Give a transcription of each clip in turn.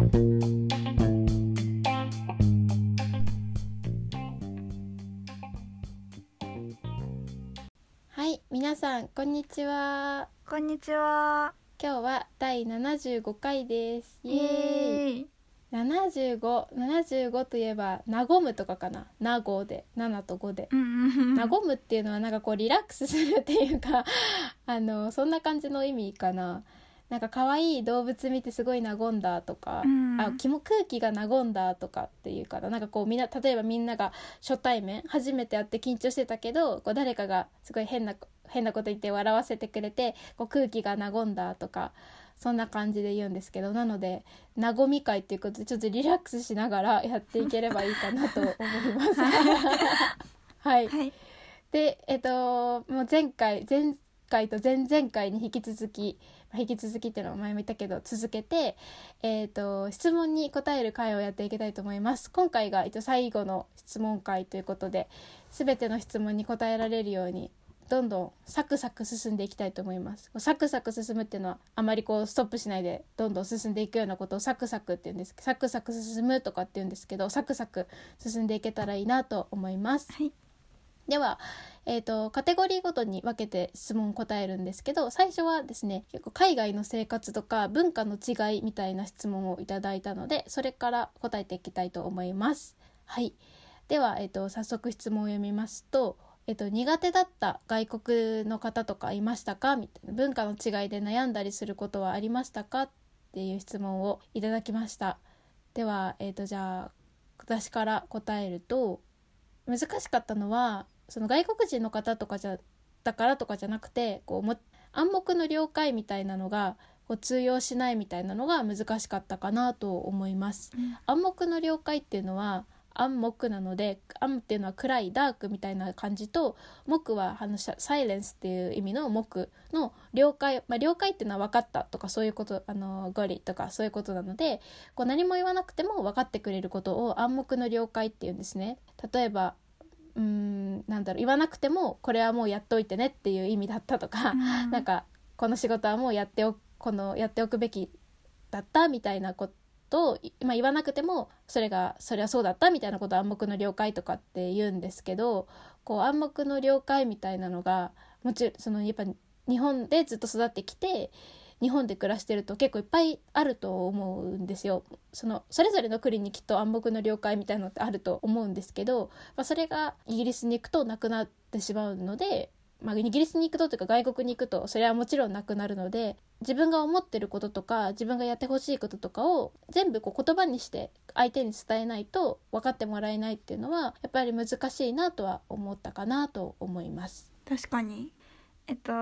はい皆さんこんにちは。こんにちは。今日は第75回です。イイエーイ。エーイ。7575といえば「和む」とかかな「なご」で。7と5で。和むっていうのはなんかこうリラックスするっていうかあのそんな感じの意味かななんか可愛い動物見てすごい和んだとか、うんあ気も空気が和んだとかっていうかななんかこうみんな例えばみんなが初対面初めて会って緊張してたけどこう誰かがすごい変な変なこと言って笑わせてくれてこう空気が和んだとかそんな感じで言うんですけどなので和み会っていうことでちょっとリラックスしながら やっていければいいかなと思います。はい、はい。でえっともう前回前回と前々回に引き続きまあ引き続きっていうのは前も言ったけど続けて、えっと質問に答える回をやっていきたいと思います。今回が、最後の質問回ということで全ての質問に答えられるようにどんどんサクサク進んでいきたいと思います。サクサク進むっていうのはあまりこうストップしないでどんどん進んでいくようなことをサクサクって言うんですサクサク進むとかって言うんですけどサクサク進んでいけたらいいなと思います。はい。では、えー、とカテゴリーごとに分けて質問答えるんですけど最初はですね結構海外の生活とか文化の違いみたいな質問をいただいたのでそれから答えていきたいと思います。はい、では、えー、と早速質問を読みますと,、えー、と苦手だった外国の方とかいましたか？みたいな文化の違いで悩んだりすることはありましたか？っていう質問をいただきました。では、えー、とじゃあ私から答えると難しかったのはその外国人の方とかじゃだからとかじゃなくてこうも暗黙の了解みたいなのがこう通用しないみたいなのが難しかったかなと思います。暗黙の了解っていうのは暗黙なので暗っていうのは暗いダークみたいな感じと黙はあのサイレンスっていう意味の黙の了解、まあ、了解っていうのは分かったとかそういうことあのゴリとかそういうことなのでこう何も言わなくても分かってくれることを暗黙の了解っていうんですね。例えばうーんなんだろう言わなくてもこれはもうやっといてねっていう意味だったとか、うん。なんかこの仕事はもうやっておこのやっておくべきだったみたいなことを、いまあ、言わなくてもそれがそれはそうだったみたいなことを暗黙の了解とかって言うんですけどこう暗黙の了解みたいなのがもちろんそのやっぱ日本でずっと育ってきて日本で暮らしてると結構いっぱいあると思うんですよ。そのそれぞれの国にきっと暗黙の了解みたいなのってあると思うんですけど、まあ、それがイギリスに行くとなくなってしまうので、まあ、イギリスに行くとというか外国に行くとそれはもちろんなくなるので自分が思ってることとか自分がやってほしいこととかを全部こう言葉にして相手に伝えないと分かってもらえないっていうのはやっぱり難しいなとは思ったかなと思います。確かに。えっと、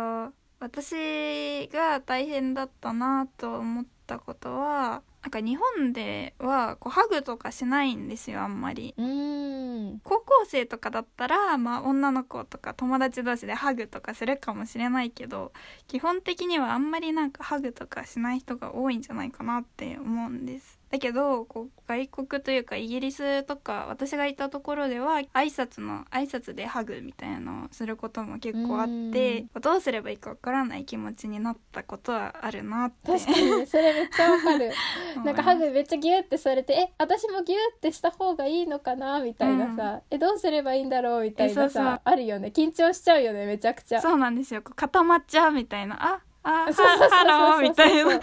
私が大変だったなと思ったことは、なんか日本ではこうハグとかしないんですよ、あんまり。高校生とかだったら、まあ、女の子とか友達同士でハグとかするかもしれないけど基本的にはあんまりなんかハグとかしない人が多いんじゃないかなって思うんですだけどこう外国というかイギリスとか私がいたところでは挨拶の挨拶でハグみたいなのをすることも結構あってどうすればいいかわからない気持ちになったことはあるなって。確かにそれめっちゃわかる。なんかハグめっちゃギュってされてえ私もギュってした方がいいのかなみたいなさ、えどうすればいいんだろうみたいなさあるよね。緊張しちゃうよねめちゃくちゃ。そうなんですよ。固まっちゃうみたいな。ああ ハローみたいな。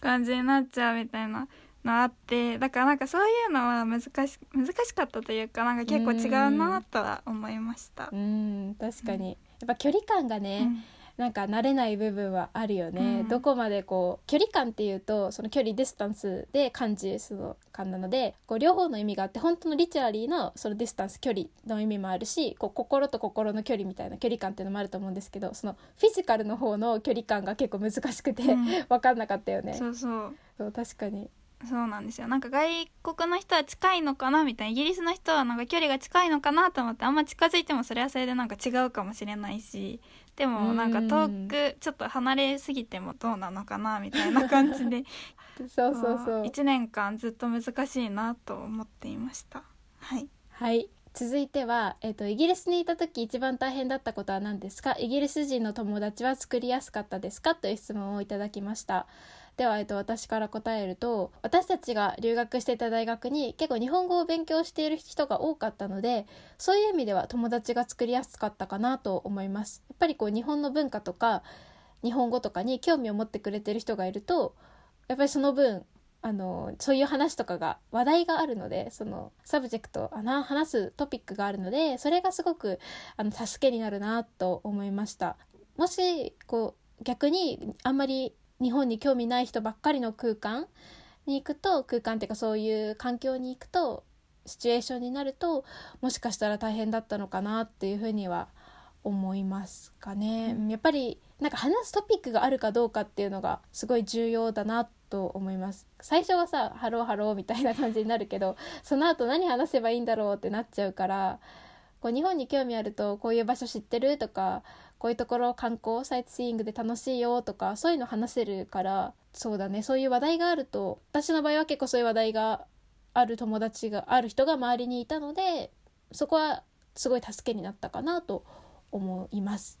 感じになっちゃうみたいな。のあって。だからなんかそういうのは難し難しかったというかなんか結構違うなとは思いました。う。ん確かに。やっぱ距離感がね、うんなんか慣れない部分はあるよね、うん。どこまでこう距離感っていうとその距離 distance で感じその感なのでこう両方の意味があって本当の literally のその distance 距離の意味もあるしこう心と心の距離みたいな距離感っていうのもあると思うんですけどそのフィジカルの方の距離感が結構難しくて、うん。分かんなかったよね。そうそう。そう確かに。そうなんですよ。なんか外国の人は近いのかなみたいなイギリスの人はなんか距離が近いのかなと思ってあんま近づいてもそれはそれでなんか違うかもしれないしでもなんか遠くちょっと離れすぎてもどうなのかなみたいな感じで。そうそうそう。1年間ずっと難しいなと思っていました。はい。はい。続いては、えっとイギリスにいた時一番大変だったことは何ですか？イギリス人の友達は作りやすかったですか？という質問をいただきましたでは、えっと、私から答えると私たちが留学していた大学に結構日本語を勉強している人が多かったのでそういう意味では友達が作りやすかったかなと思います。やっぱりこう日本の文化とか日本語とかに興味を持ってくれてる人がいるとやっぱりその分あのそういう話とかが話題があるのでその subject あな話すトピックがあるのでそれがすごくあの助けになるなと思いました。もしこう逆にあんまり日本に興味ない人ばっかりの空間に行くと空間っていうかそういう環境に行くとシチュエーションになるともしかしたら大変だったのかなっていうふうには思いますかね。やっぱりなんか話すトピックがあるかどうかっていうのがすごい重要だなと思います最初はさ hello hello みたいな感じになるけど その後何話せばいいんだろうってなっちゃうからこう日本に興味あるとこういう場所知ってるとかこういうところ観光 sightseeing で楽しいよとかそういうの話せるからそうだね。そういう話題があると私の場合は結構そういう話題がある友達がある人が周りにいたのでそこはすごい助けになったかなと思います。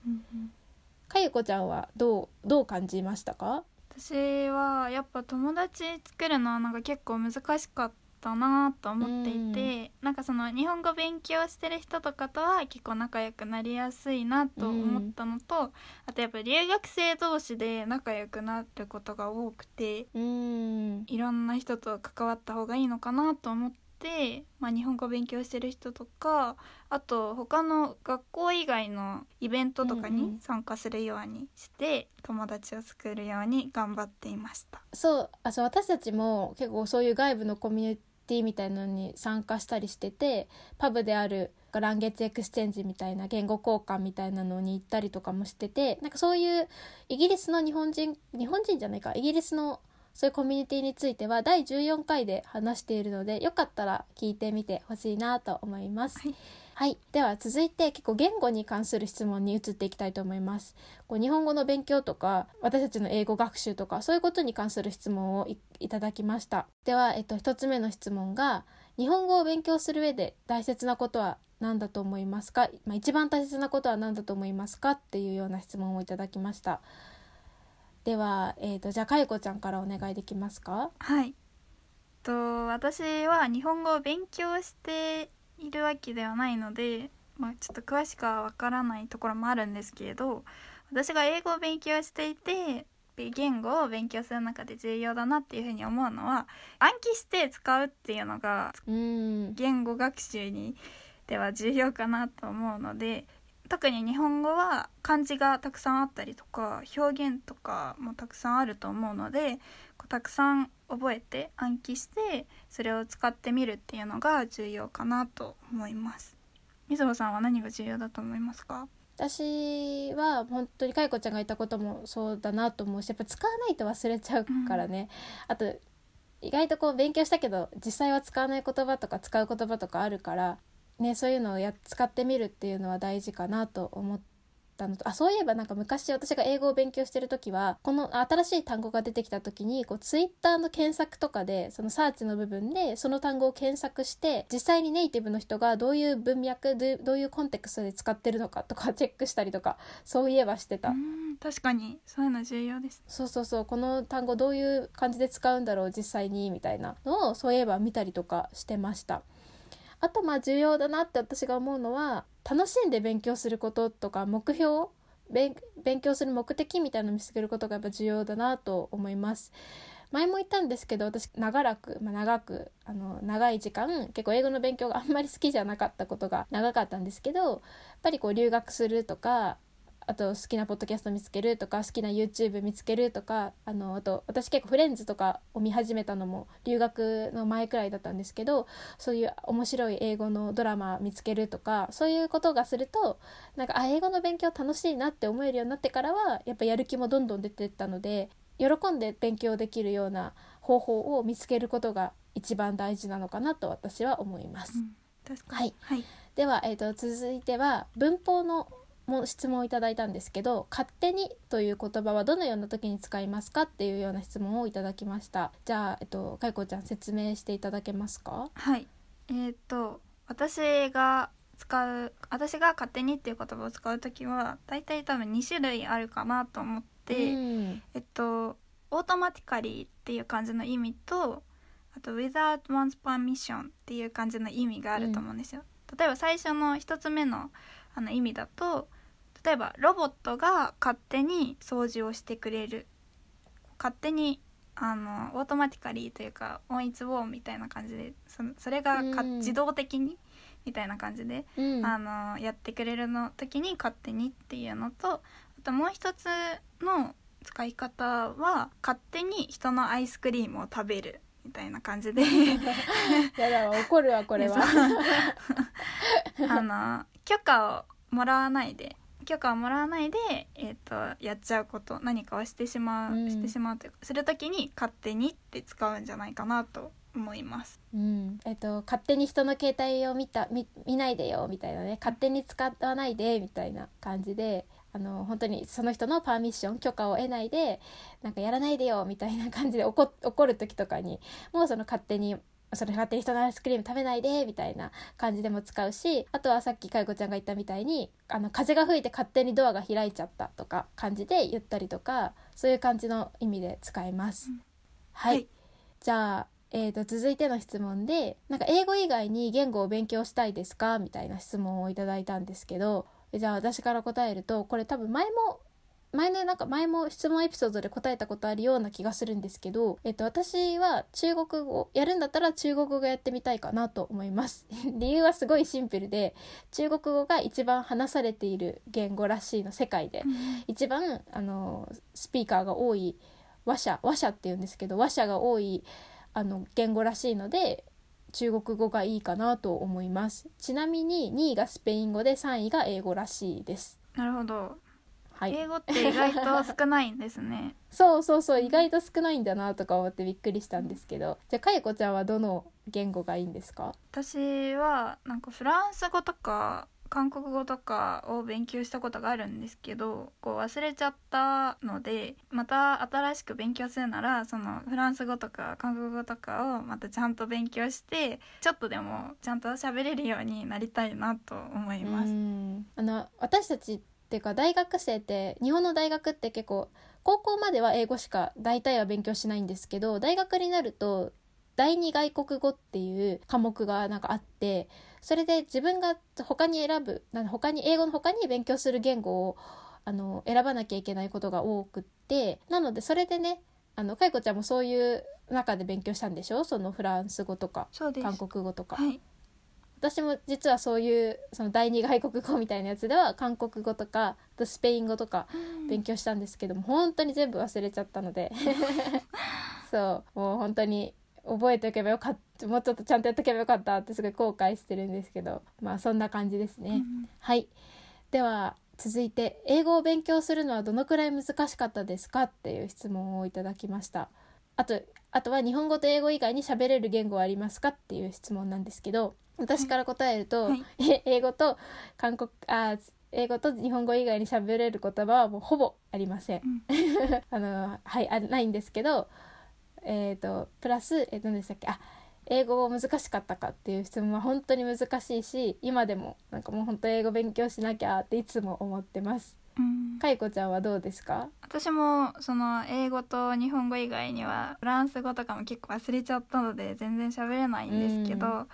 かゆこちゃんはどうどう感じましたか？私はやっぱ友達作るのはなんか結構難しかったなと思っていて、うん、なんかその日本語勉強してる人とかとは結構仲良くなりやすいなと思ったのと、うん、あとやっぱ留学生同士で仲良くなることが多くて、うん、いろんな人と関わった方がいいのかなと思って、まあ、日本語勉強してる人とかあと他の学校以外のイベントとかに参加するようにして、友達を作るように頑張っていました。そうあそう私たちも結構そういう外部のコミュニティみたいなのに参加したりしててパブである language exchange みたいな言語交換みたいなのに行ったりとかもしててなんかそういうイギリスの日本人日本人じゃないかイギリスのそういうコミュニティについては第14回で話しているのでよかったら聞いてみてほしいなと思います。はいはい、では続いて結構言語に関する質問に移っていきたいと思います。こう日本語の勉強とか私たちの英語学習とかそういうことに関する質問をいただきました。では、えっと、1つ目の質問が日本語を勉強する上で大切なことは何だと思いますか、まあ、一番大切なことは何だと思いますか？っていうような質問をいただきました。では、えーと、じゃあかゆこちゃんからお願いできますか？はいと私は日本語を勉強しているわけではないので、まあ、ちょっと詳しくはわからないところもあるんですけれど私が英語を勉強していて言語を勉強する中で重要だなっていうふうに思うのは暗記して使うっていうのが言語学習にでは重要かなと思うので特に日本語は漢字がたくさんあったりとか表現とかもたくさんあると思うのでたくさん覚えて暗記してそれを使ってみるっていうのが重要かなと思います。みずほさんは何が重要だと思いますか？私は本当にかいこちゃんが言ったこともそうだなと思うしやっぱ使わないと忘れちゃうからね、うん、あと意外とこう勉強したけど実際は使わない言葉とか使う言葉とかあるからね、そういうのをや使ってみるっていうのは大事かなと思ったのとあそういえばなんか昔私が英語を勉強してる時はこの新しい単語が出てきた時にこうツイッターの検索とかでそのサーチの部分でその単語を検索して実際にネイティブの人がどういう文脈でどういうコンテクストで使ってるのかとか チェックしたりとかそういえばしてた。確かに。そういうの重要ですそうそうそう。この単語どういう感じで使うんだろう実際にみたいなのをそういえば見たりとかしてましたあとまあ重要だなって私が思うのは楽しんで勉強することとか目標勉強する目的みたいなのを見つけることがやっぱ重要だなと思います。前も言ったんですけど私長らく、まあ、長くあの長い時間結構英語の勉強があんまり好きじゃなかったことが長かったんですけどやっぱりこう留学するとかあと好きなポッドキャスト見つけるとか好きな YouTube 見つけるとかあのあと私結構フレンズとかを見始めたのも留学の前くらいだったんですけどそういう面白い英語のドラマ見つけるとかそういうことがするとなんかあ英語の勉強楽しいなって思えるようになってからはやっぱやる気もどんどん出てったので喜んで勉強できるような方法を見つけることが一番大事なのかなと私は思います。うん、はい、はい、では、えーと続いては文法のも質問をいただいたんですけど「勝手に」という言葉はどのような時に使いますかっていうような質問をいただきました。じゃあ、えっと、かいこちゃん説明していただけますか？はい。えー、っと私が使う私が勝手にっていう言葉を使う時は大体多分2種類あるかなと思って、うん。えっとオートマティカリーっていう感じの意味とあと without one's permission っていう感じの意味があると思うんですよ、例えば最初の一つ目のあの意味だと例えばロボットが勝手に掃除をしてくれる。勝手にあのオートマティカリーというかオンイツウォーみたいな感じでそそれがかうん。自動的にみたいな感じでうん。あのやってくれるの時に勝手にっていうのとあともう一つの使い方は勝手に人のアイスクリームを食べるみたいな感じで。やだわ怒るわこれは。あの許可をもらわないで許可をもらわないで、えー、とやっちゃうこと何かをしてしまう、うんしてしまうというかする時に勝手にって使うんじゃないかなと思います。うんえっと勝手に人の携帯を見た見見ないでよみたいなね勝手に使わないでみたいな感じであの本当にその人のパーミッション許可を得ないでなんかやらないでよみたいな感じで怒怒る時とかにもうその勝手にその勝手に人のアイスクリーム食べないでみたいな感じでも使うしあとはさっきかいこちゃんが言ったみたいにあの風が吹いて勝手にドアが開いちゃったとか感じで言ったりとかそういう感じの意味で使います。うん。はい、はい。じゃあ、えー、と続いての質問でなんか英語以外に言語を勉強したいですか？みたいな質問をいただいたんですけどじゃあ私から答えるとこれ多分前も前のなんか前も質問エピソードで答えたことあるような気がするんですけど、えっと、私は中国語やるんだったら中国語やってみたいかなと思います。理由はすごいシンプルで中国語が一番話されている言語らしいの世界で。一番あのスピーカーが多い話者話者っていうんですけど話者が多いあの言語らしいので中国語がいいかなと思います。ちなみに2位がスペイン語で3位が英語らしいです。なるほど、はい英語って意外と少ないんですね。そうそうそう意外と少ないんだなとか思ってびっくりしたんですけどじゃあかよこちゃんはどの言語がいいんですか？私はなんかフランス語とか韓国語とかを勉強したことがあるんですけどこう忘れちゃったのでまた新しく勉強するならそのフランス語とか韓国語とかをまたちゃんと勉強してちょっとでもちゃんと喋れるようになりたいなと思います。うんあの私たちっていうか大学生って日本の大学って結構高校までは英語しか大体は勉強しないんですけど大学になると第二外国語っていう科目がなんかあってそれで自分が他に選ぶなん他に英語の他に勉強する言語をあの選ばなきゃいけないことが多くってなのでそれでねあのかいこちゃんもそういう中で勉強したんでしょ？そのフランス語とか韓国語とか。はい、私も実はそういうその第二外国語みたいなやつでは韓国語とかあとスペイン語とか勉強したんですけども、本当に全部忘れちゃったので。そう。もう本当に覚えておけばよかった。もうちょっとちゃんとやっとけばよかったってすごい後悔してるんですけど。まあそんな感じですね。うん。はい。では続いて英語を勉強するのはどのくらい難しかったですか？っていう質問をいただきました。あとあとは日本語と英語以外に喋れる言語はありますかっていう質問なんですけど私から答えると、はい。え 英語と韓国あ英語と日本語以外に喋れる言葉はもうほぼありません、うん。あのはいあないんですけどえっ、とプラスえー、何でしたっけ？あ英語難しかったかっていう質問は本当に難しいし今でもなんかもう本当英語勉強しなきゃっていつも思ってます。うんかいこちゃんはどうですか？私もその英語と日本語以外にはフランス語とかも結構忘れちゃったので全然喋れないんですけど、うん。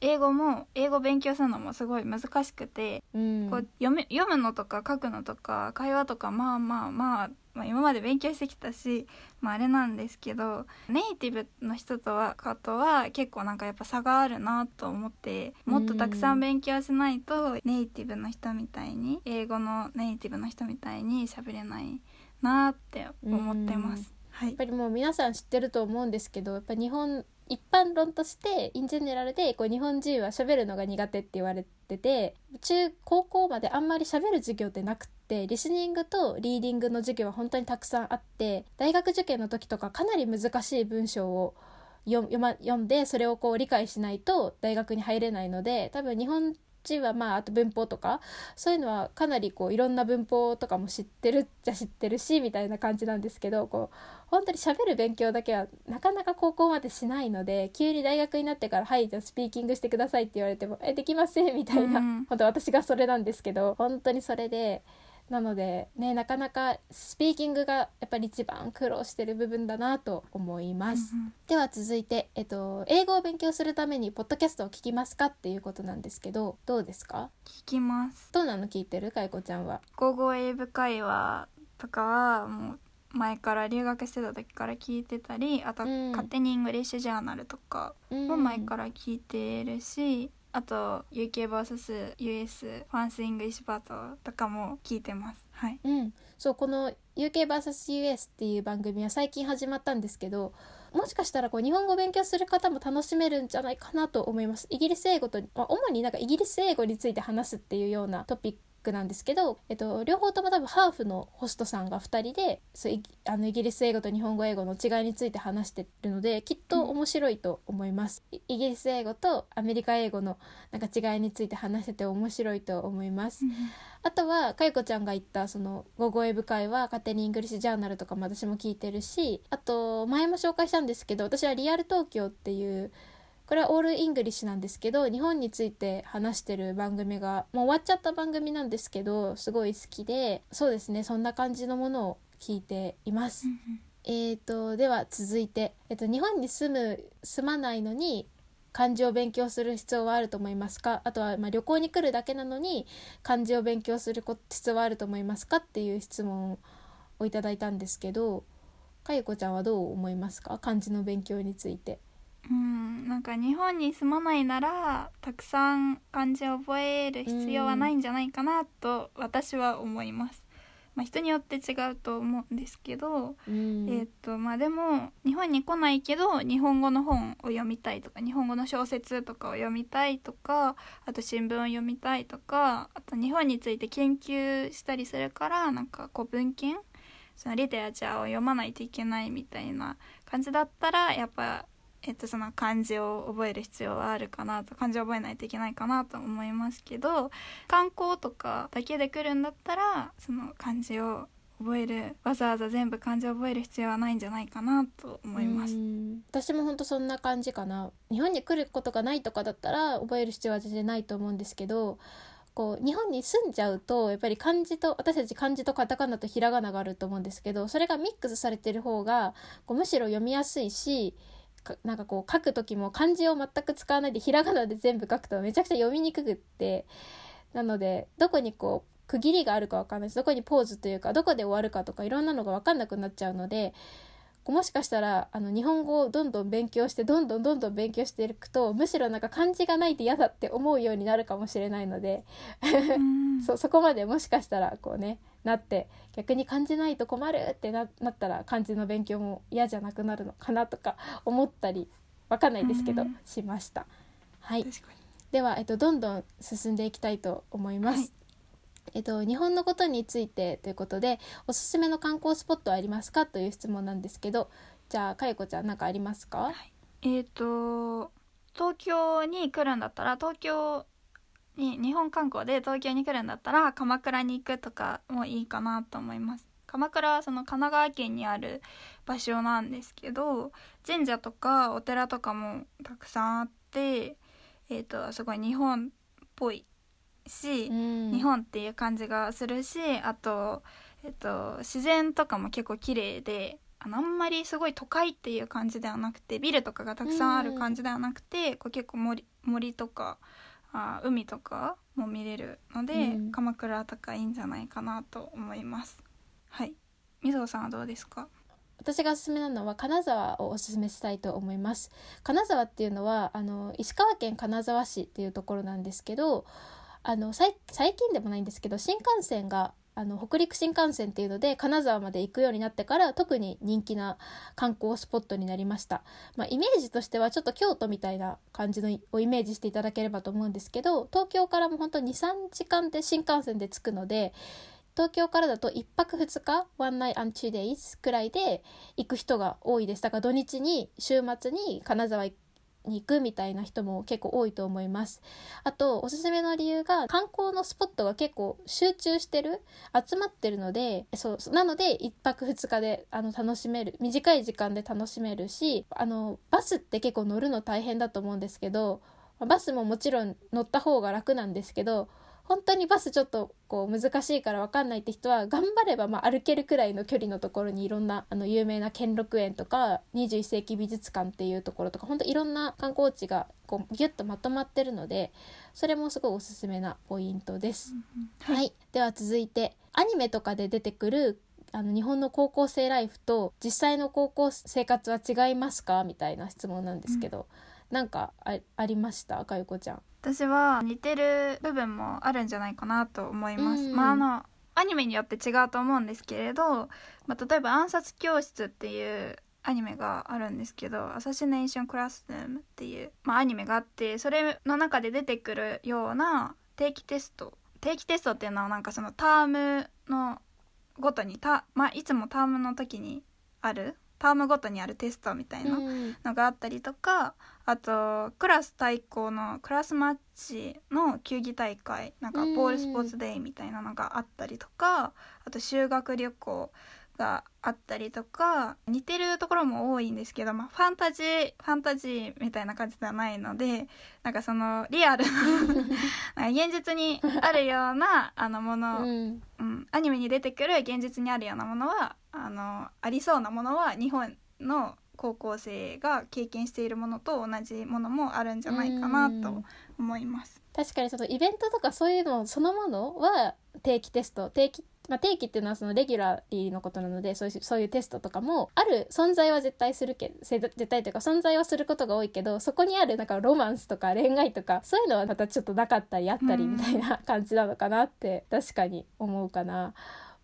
英語も英語勉強するのもすごい難しくて、うん。こう読むのとか書くのとか会話とかまあまあまあ、まあ、今まで勉強してきたし、まあ、あれなんですけどネイティブの人とはかとは結構なんかやっぱ差があるなと思ってもっとたくさん勉強しないとネイティブの人みたいに英語のネイティブの人みたいに喋れないなって思ってます。はいやっぱりもう皆さん知ってると思うんですけどやっぱ日本一般論としてインジェネラルでこう日本人は喋るのが苦手って言われてて中高校まであんまり喋る授業ってなくってリスニングとリーディングの授業は本当にたくさんあって大学受験の時とかかなり難しい文章を読読,、ま、読んでそれをこう理解しないと大学に入れないので多分日本ちはまああと文法とかそういうのはかなりこういろんな文法とかも知ってるじゃ知ってるしみたいな感じなんですけどこう本当に喋る勉強だけはなかなか高校までしないので急に大学になってから「はいじゃあスピーキングしてください」って言われても「えできません」みたいな、うん、本当私がそれなんですけど本当にそれで。なのでねなかなかスピーキングがやっぱり一番苦労してる部分だなと思います、うんうん、では続いて、えっと、英語を勉強するためにポッドキャストを聞きますかっていうことなんですけどどうですか？聞きます。どうなの聞いてる？かいこちゃんは。午後英語会話とかはもう前から留学してた時から聞いてたりあと、勝手に English Journal とかも前から聞いてるし、あと UKVSUS ファンスイングリッシュバトとかも聞いてます。はい、うん、そうこの UKVSUS っていう番組は最近始まったんですけどもしかしたらこう日本語を勉強する方も楽しめるんじゃないかなと思います。イギリス英語と、まあ、主になんかイギリス英語について話すっていうようなトピックなんですけど、えっと、両方とも多分ハーフのホストさんが2人でそうあのイギリス英語と日本語英語の違いについて話してるのできっと面白いと思います、うん、イギリス英語とアメリカ英語のなんか違いについて話してて面白いと思います、うん、あとはかゆこちゃんが言ったその「午後英語会」は勝手に English Journal とかも私も聞いてるしあと前も紹介したんですけど私は Real Tokyo っていうこれは all English なんですけど日本について話してる番組がもう終わっちゃった番組なんですけどすごい好きでそうですねそんな感じのものを聞いています。えーと、では続いて、えーと、日本に住む住まないのに漢字を勉強する必要はあると思いますか？あとはまあ旅行に来るだけなのに漢字を勉強する必要はあると思いますか？っていう質問をいただいたんですけどかゆこちゃんはどう思いますか？漢字の勉強について。うんなんか日本に住まないならたくさん漢字を覚える必要はないんじゃないかなと私は思います。まあ、人によって違うと思うんですけど、えー、っとまあ、でも日本に来ないけど日本語の本を読みたいとか日本語の小説とかを読みたいとかあと新聞を読みたいとかあと日本について研究したりするからなんかこう文献そのリテラチャーを読まないといけないみたいな感じだったらやっぱえっと、その漢字を覚える必要はあるかなと漢字を覚えないといけないかなと思いますけど観光とかだけで来るんだったらその漢字を覚えるわざわざ全部漢字を覚える必要はないんじゃないかなと思います。私も本当そんな感じかな。日本に来ることがないとかだったら覚える必要は全然ないと思うんですけどこう日本に住んじゃうとやっぱり漢字と私たち漢字とカタカナとひらがながあると思うんですけどそれがミックスされてる方がこうむしろ読みやすいしなんかこう書く時も漢字を全く使わないでひらがなで全部書くとめちゃくちゃ読みにくくってなのでどこにこう区切りがあるか分かんないしどこにポーズというかどこで終わるかとかいろんなのが分かんなくなっちゃうのでもしかしたらあの日本語をどんどん勉強してどんどんどんどん勉強していくとむしろなんか漢字がないと嫌だって思うようになるかもしれないので そそこまでもしかしたらこうねなって逆に漢字ないと困るってなったら漢字の勉強も嫌じゃなくなるのかなとか思ったりわかんないですけどしました。はい。では、えっと、どんどん進んでいきたいと思います。はいえっと、日本のことについてということでおすすめの観光スポットはありますかという質問なんですけどじゃあかゆこちゃん何かありますか、はい、えっ、ー、と東京に来るんだったら東京に日本観光で東京に来るんだったら鎌倉に行くとかもいいかなと思います。鎌倉はその神奈川県にある場所なんですけど神社とかお寺とかもたくさんあってえっ、ー、とすごい日本っぽいし、うん、日本っていう感じがするしあと、えっと、自然とかも結構綺麗であのあんまりすごい都会っていう感じではなくてビルとかがたくさんある感じではなくて、うん、こう結構森森とかあ海とかも見れるので、うん、鎌倉とかいいんじゃないかなと思います。はい。みぞさんはどうですか？私がおすすめなのは金沢をおすすめしたいと思います。金沢っていうのはあの石川県金沢市っていうところなんですけどあの最近でもないんですけど新幹線があの北陸新幹線っていうので金沢まで行くようになってから特に人気な観光スポットになりました、まあ、イメージとしてはちょっと京都みたいな感じのをイメージしていただければと思うんですけど東京からも本当に23時間で新幹線で着くので東京からだと1泊2日 One night and two days くらいで行く人が多いです。だから土日に週末に金沢行に行くみたいな人も結構多いと思います。あとおすすめの理由が観光のスポットが結構集中してる集まってるのでそうなので1泊2日であの楽しめる短い時間で楽しめるしあのバスって結構乗るの大変だと思うんですけどバスももちろん乗った方が楽なんですけど本当にバスちょっとこう難しいから分かんないって人は頑張ればま歩けるくらいの距離のところにいろんなあの有名な兼六園とか21世紀美術館っていうところとか本当いろんな観光地がこうギュッとまとまってるのでそれもすごいおすすめなポイントです。はい、はい、では続いてアニメとかで出てくるあの日本の高校生ライフと実際の高校生活は違いますか？みたいな質問なんですけど、うん、なんかありました？かゆこちゃん。私は似てる部分もあるんじゃないかなと思います。まああのアニメによって違うと思うんですけれど、まあ、例えば「暗殺教室」っていうアニメがあるんですけど「アサシネーション・クラスルーム」っていう、まあ、アニメがあってそれの中で出てくるような定期テスト定期テストっていうのはなんかそのタームのごとにた、まあ、いつもタームの時にあるタームごとにあるテストみたいなのがあったりとか、あとクラス対抗のクラスマッチの球技大会なんかポールスポーツデイみたいなのがあったりとかあと修学旅行があったりとか似てるところも多いんですけど、まあ、ファンタジーファンタジーみたいな感じではないのでなんかそのリアルな 現実にあるようなあのもの、うん、うん、アニメに出てくる現実にあるようなものはあのありそうなものは日本の高校生が経験しているものと同じものもあるんじゃないかなと思います。確かにそのイベントとかそういうのそのものは定期テスト定期まあ、定期っていうのはそのレギュラリーのことなのでそういうそういうテストとかもある存在は絶対するけ絶対というか存在はすることが多いけどそこにあるなんかロマンスとか恋愛とかそういうのはまたちょっとなかったりあったりみたいな感じなのかなって確かに思うかな。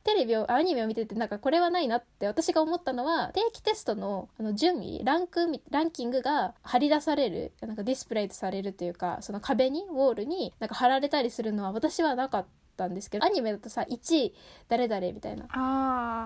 テレビをアニメを見ててなんかこれはないなって私が思ったのは定期テストのあの順位ランクランキングが貼り出されるなんかディスプレイとされるというかその壁にウォールになんか貼られたりするのは私はなかったったんですけどアニメだとさ1位誰々みたいな。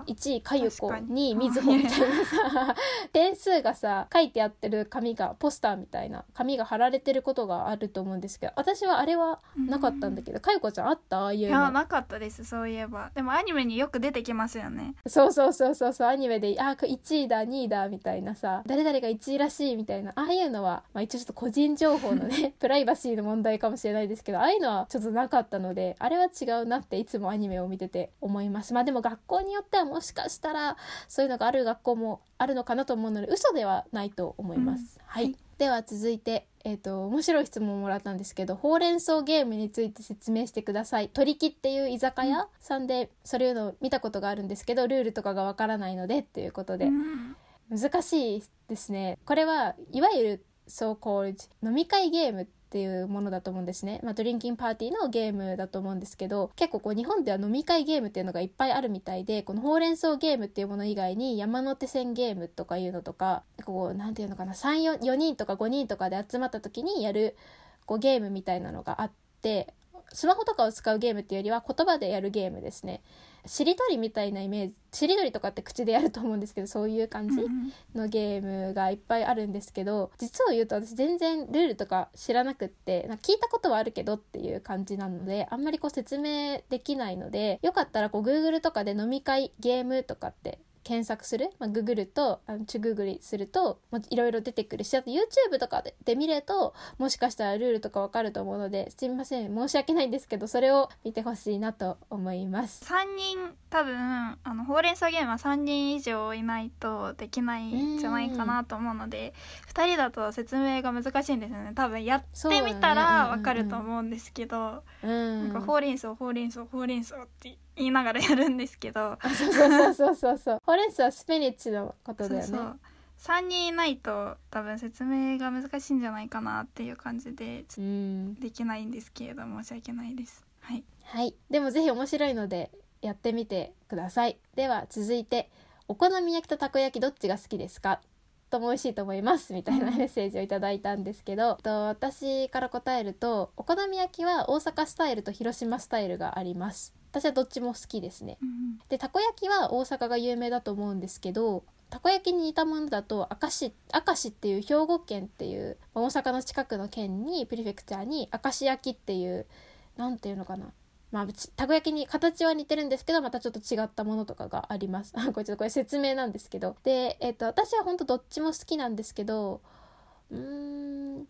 1位かゆこ2位みずほみたいなさ。点数がさ書いてあってる紙がポスターみたいな紙が貼られてることがあると思うんですけど私はあれはなかったんだけどかゆこちゃんあった？ああいうの。いやなかったですそういえば。でもアニメによく出てきますよね。そうそうそうそうそうアニメであ1位だ2位だみたいなさ誰々が1位らしいみたいな。ああいうのは、まあ、一応ちょっと個人情報のね プライバシーの問題かもしれないですけどああいうのはちょっとなかったのであれは違うなっていつもアニメを見てて思います。まあでも学校によってはもしかしたらそういうのがある学校もあるのかなと思うので嘘ではないと思います、うん、はい、では続いてえっ、ー、と面白い質問をもらったんですけどほうれん草ゲームについて説明してください。取り木っていう居酒屋さんでそれを見たことがあるんですけどルールとかがわからないのでっていうことで、うん、難しいですね。これはいわゆる so called 飲み会ゲームっていうものだと思うんですね。まあ、ドリンキンパーティーのゲームだと思うんですけど、結構こう日本では飲み会ゲームっていうのがいっぱいあるみたいで、このほうれん草ゲームっていうもの以外に山手線ゲームとかいうのとか、こう、なんていうのかな、3、4, 4人とか5人とかで集まった時にやるこうゲームみたいなのがあって、スマホとかを使うゲームっていうよりは言葉でやるゲームですね。しりとりみたいなイメージしりとりとかって口でやると思うんですけどそういう感じのゲームがいっぱいあるんですけど実を言うと私全然ルールとか知らなくってなんか聞いたことはあるけどっていう感じなのであんまりこう説明できないのでよかったらこう Google とかで飲み会ゲームとかって検索する、まあ、ググるとあのチュググリするといろいろ出てくるしあと YouTube とかでで見るともしかしたらルールとかわかると思うのですみません申し訳ないんですけどそれを見てほしいなと思います。3人多分あのほうれん草ゲームは3人以上いないとできないんじゃないかなと思うので2人だと説明が難しいんですよね。多分やってみたらわかると思うんですけど、うん、なんかほうれん草ほうれん草ほうれん草って言いながらやるんですけど。そうそうそうそうそう。ほうれん草はスペニッチのことだよね。そうそう。3人いないと多分説明が難しいんじゃないかなっていう感じでできないんですけれど申し訳ないです。はい、はい、でもぜひ面白いのでやってみてください。では続いてお好み焼きとたこ焼きどっちが好きですか？とも美味しいと思いますみたいなメッセージをいただいたんですけど、と私から答えるとお好み焼きは大阪スタイルと広島スタイルがあります。私はどっちも好きですね、うん、でたこ焼きは大阪が有名だと思うんですけどたこ焼きに似たものだと明石明石っていう兵庫県っていう大阪の近くの県にプリフェクチャーに明石焼きっていうなんていうのかなまあ、たこ焼きに形は似てるんですけどまたちょっと違ったものとかがあります。これちょっとこれ説明なんですけど。で、えっと、私は本当どっちも好きなんですけどうーん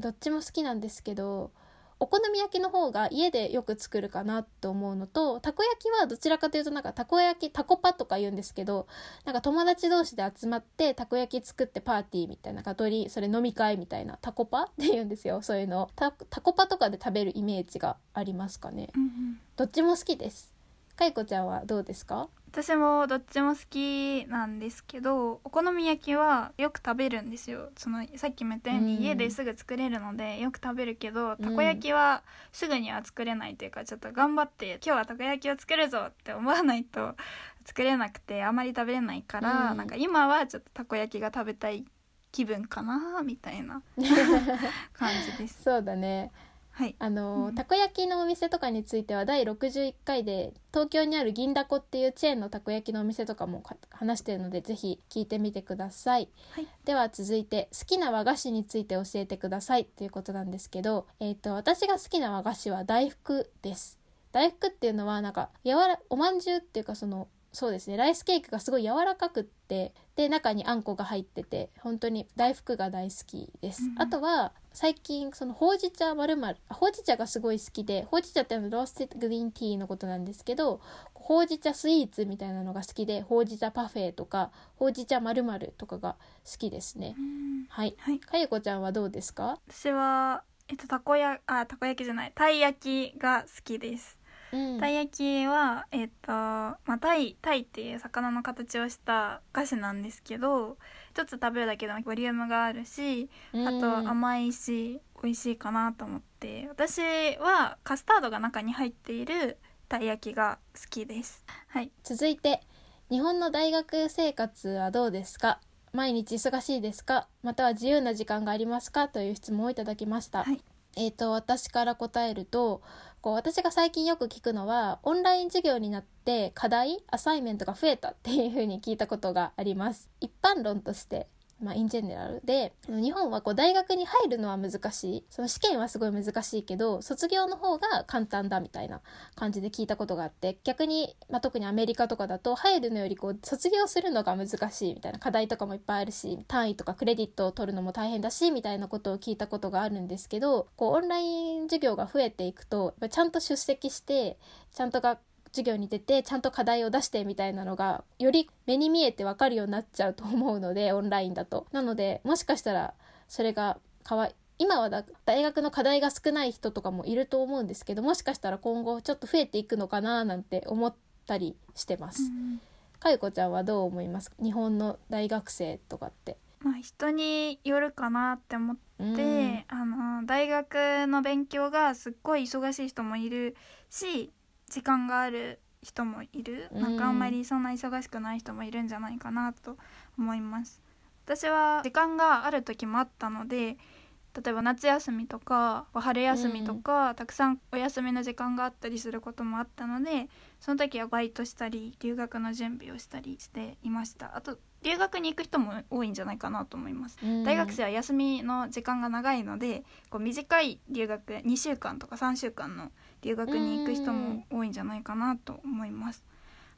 どっちも好きなんですけどお好み焼きの方が家でよく作るかなと思うのとたこ焼きはどちらかというとなんかたこ焼きたこパとか言うんですけどなんか友達同士で集まってたこ焼き作ってパーティーみたいなかとりそれ飲み会みたいなたこパって言うんですよ。そういうのたたこパとかで食べるイメージがありますかね、うんうん。どっちも好きですかいこちゃんはどうですか？私もどっちも好きなんですけどお好み焼きはよく食べるんですよ。そのさっきも言ったようにうん。家ですぐ作れるのでよく食べるけどたこ焼きはすぐには作れないというかちょっと頑張って今日はたこ焼きを作るぞって思わないと作れなくてあまり食べれないから、うん。なんか今はちょっとたこ焼きが食べたい気分かなみたいな 感じです。そうだねはい、あの、うんたこ焼きのお店とかについては第61回で東京にある銀だこっていうチェーンのたこ焼きのお店とかもか話しているのでぜひ聞いてみてください、はい。では続いて好きな和菓子について教えてください。ということなんですけど、えー、と私が好きな和菓子は大福です。大福っていうのはなんか柔らおまんじゅうっていうかそのそうですねライスケーキがすごい柔らかくってで中にあんこが入ってて本当に大福が大好きです、うん。あとは最近そのほうじ茶まるまるほうじ茶がすごい好きでほうじ茶ってあのロースティグリーンティーのことなんですけどほうじ茶スイーツみたいなのが好きでほうじ茶パフェとかほうじ茶まるまるとかが好きですね。うん。はい。はい。かゆこちゃんはどうですか？私はえっとたこやあたこ焼きじゃない。たい焼きが好きです。うん。たい焼きはえっとまあタイタイっていう魚の形をしたお菓子なんですけど一つ食べるだけでもボリュームがあるしあと甘いし美味しいかなと思って。私はカスタードが中に入っているたい焼きが好きです。はい。続いて日本の大学生活はどうですか？毎日忙しいですか？または自由な時間がありますか？という質問をいただきました、はい。えー、と私から答えるとこう私が最近よく聞くのはオンライン授業になって課題アサイメントが増えたっていうふうに聞いたことがあります。一般論としてまあ、インジェネラルで日本はこう大学に入るのは難しい。その試験はすごい難しいけど卒業の方が簡単だみたいな感じで聞いたことがあって逆に、まあ、特にアメリカとかだと入るのよりこう卒業するのが難しいみたいな課題とかもいっぱいあるし単位とかクレジットを取るのも大変だしみたいなことを聞いたことがあるんですけどこうオンライン授業が増えていくとちゃんと出席してちゃんとが授業に出てちゃんと課題を出してみたいなのがより目に見えてわかるようになっちゃうと思うので オンラインだと。なのでもしかしたらそれがかわい今はだ大学の課題が少ない人とかもいると思うんですけどもしかしたら今後ちょっと増えていくのかななんて思ったりしてます。かゆこちゃんはどう思います？か日本の大学生とかって。まあ人によるかなって思ってあの大学の勉強がすっごい忙しい人もいるし時間がある人もいる、うん。なんかあんまりそんな忙しくない人もいるんじゃないかなと思います。私は時間がある時もあったので例えば夏休みとか春休みとか、たくさんお休みの時間があったりすることもあったのでその時はバイトしたり留学の準備をしたりしていました。あと留学に行く人も多いんじゃないかなと思います。うん。大学生は休みの時間が長いのでこう短い留学2週間とか3週間の留学に行く人も多いんじゃないかなと思います。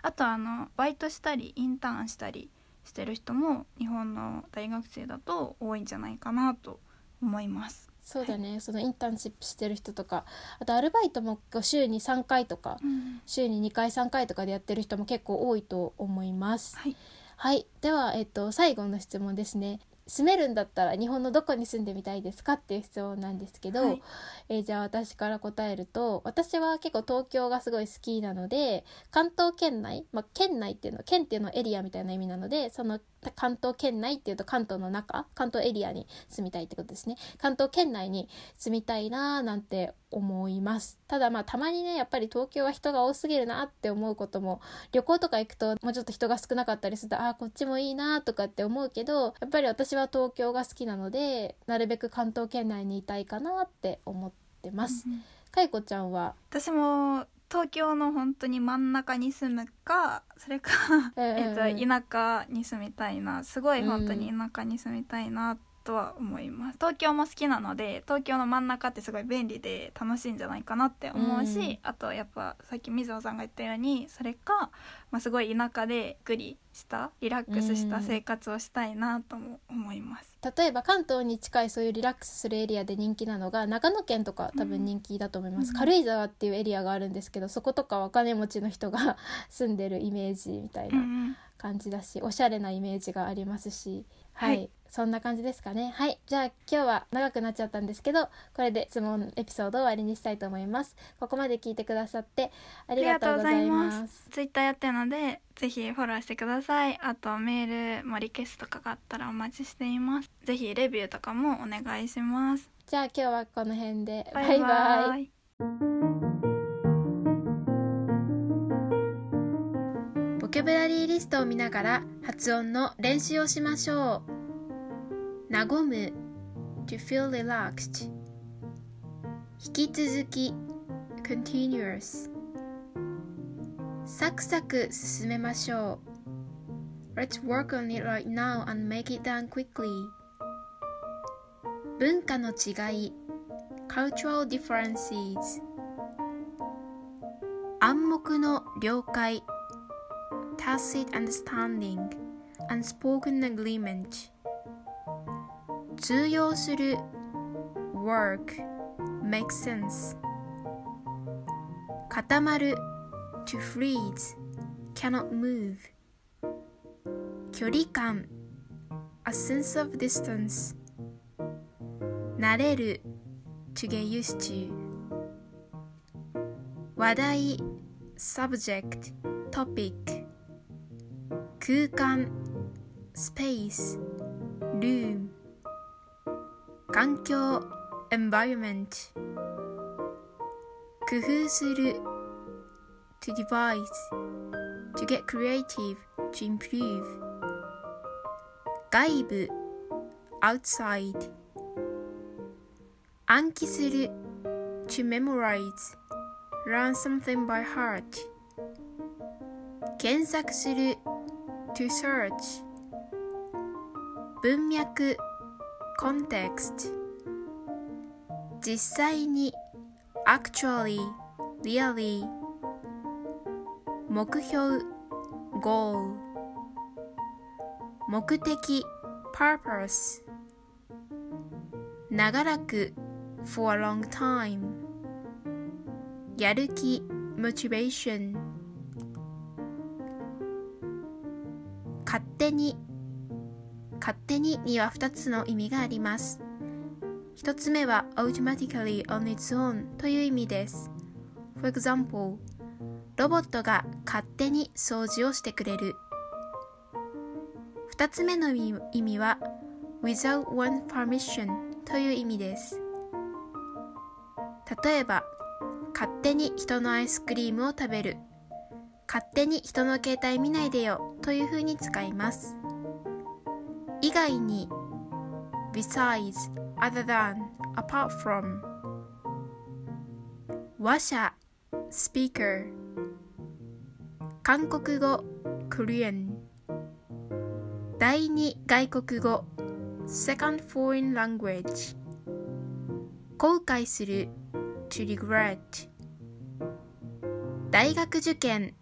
あとあのバイトしたりインターンしたりしてる人も日本の大学生だと多いんじゃないかなと思います。そうだね、そのインターンシップしてる人とかあとアルバイトも週に3回とか週に2回3回とかでやってる人も結構多いと思います。はい、はい、では、えっと、最後の質問ですね。住めるんだったら日本のどこに住んでみたいですかっていう質問なんですけど、はい。えーじゃあ私から答えると私は結構東京がすごい好きなので関東圏内、まあ、県内っていうの県っていうのはエリアみたいな意味なのでその関東圏内っていうと関東の中関東エリアに住みたいってことですね。関東圏内に住みたいなーなんて思います。ただまあたまにねやっぱり東京は人が多すぎるなって思うことも旅行とか行くともうちょっと人が少なかったりするとあーこっちもいいなとかって思うけどやっぱり私は東京が好きなのでなるべく関東圏内にいたいかなって思ってます。かいこちゃんは？私も東京の本当に真ん中に住むかそれか、えっと、田舎に住みたいなすごい本当に田舎に住みたいなとは思います。東京も好きなので東京の真ん中ってすごい便利で楽しいんじゃないかなって思うし、うん、あとやっぱさっき水野さんが言ったようにそれか、まあ、すごい田舎でゆっくりしたリラックスした生活をしたいなとも思います、うん、例えば関東に近いそういうリラックスするエリアで人気なのが長野県とか多分人気だと思います、うん、軽井沢っていうエリアがあるんですけどそことかはお金持ちの人が 住んでるイメージみたいな感じだしおしゃれなイメージがありますし。はい、はい。そんな感じですかね。はい。じゃあ今日は長くなっちゃったんですけどこれで質問エピソードを終わりにしたいと思います。ここまで聞いてくださってありがとうございます。ツイッターやってるのでぜひフォローしてください。あとメールもリクエストとかがあったらお待ちしています。ぜひレビューとかもお願いします。じゃあ今日はこの辺で。バイバイ。ボキャブラリーリストを見ながら発音の練習をしましょう。和む。To feel relaxed 引き続き continuous サクサク進めましょう Let's work on it right now and make it done quickly 文化の違い cultural differences 暗黙の了解 tacit understanding unspoken agreement 通用する work make sense 固まる to freeze cannot move 距離感 a sense of distance 慣れる to get used to 話題 subject topic 空間 space room 環境 environment 工夫する to devise to get creative to improve 外部 outside 暗記する to memorize learn something by heart 検索する to search 文脈 context 実際に actually really 目標 goal 目的 purpose 長らく for a long time やる気 motivation 勝手に勝手にには2つの意味があります。1つ目は automatically on its own という意味です。For example, ロボットが勝手に掃除をしてくれる。2つ目の意味は without one permission という意味です。例えば、勝手に人のアイスクリームを食べる。勝手に人の携帯見ないでよというふうに使います。以外に besides, other than, apart from 話者 speaker 韓国語 Korean 第二外国語 second foreign language 後悔する to regret 大学受験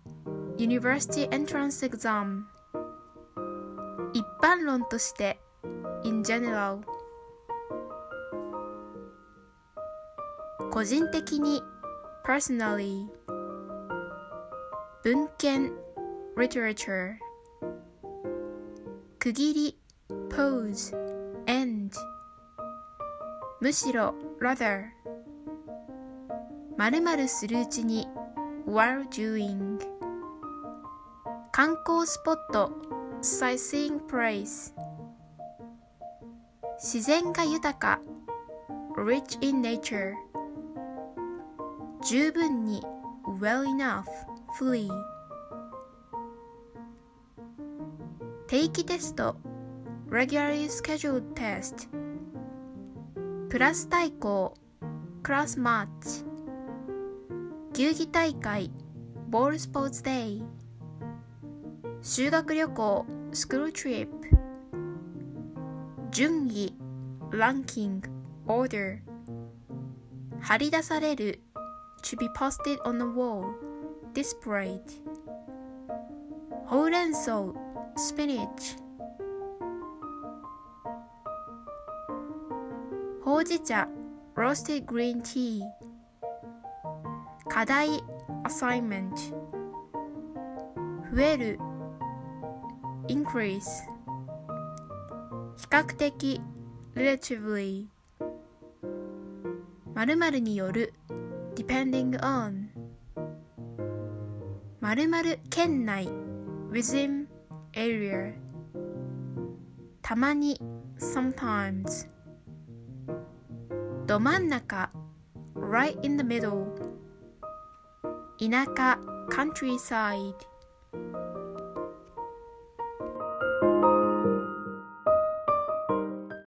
University Entrance Exam 一般論として in general 個人的に personally 文献 literature 区切り pose end むしろ rather 〇〇するうちに while doing 観光スポット sightseeing place 自然が豊か rich in nature 十分に well enough fully 定期テスト regularly scheduled test プラス対抗 class match 球技大会ボールスポーツデイ修学旅行スクールトリップ順位ランキング order 貼り出される to be posted on the wall displayed ほうれん草 spinach ほうじ茶 roasted green tea 課題 assignment 増える increase 比較的 relatively 〇〇による depending on 〇〇県内 within area たまに sometimes ど真ん中 right in the middle 田舎 countryside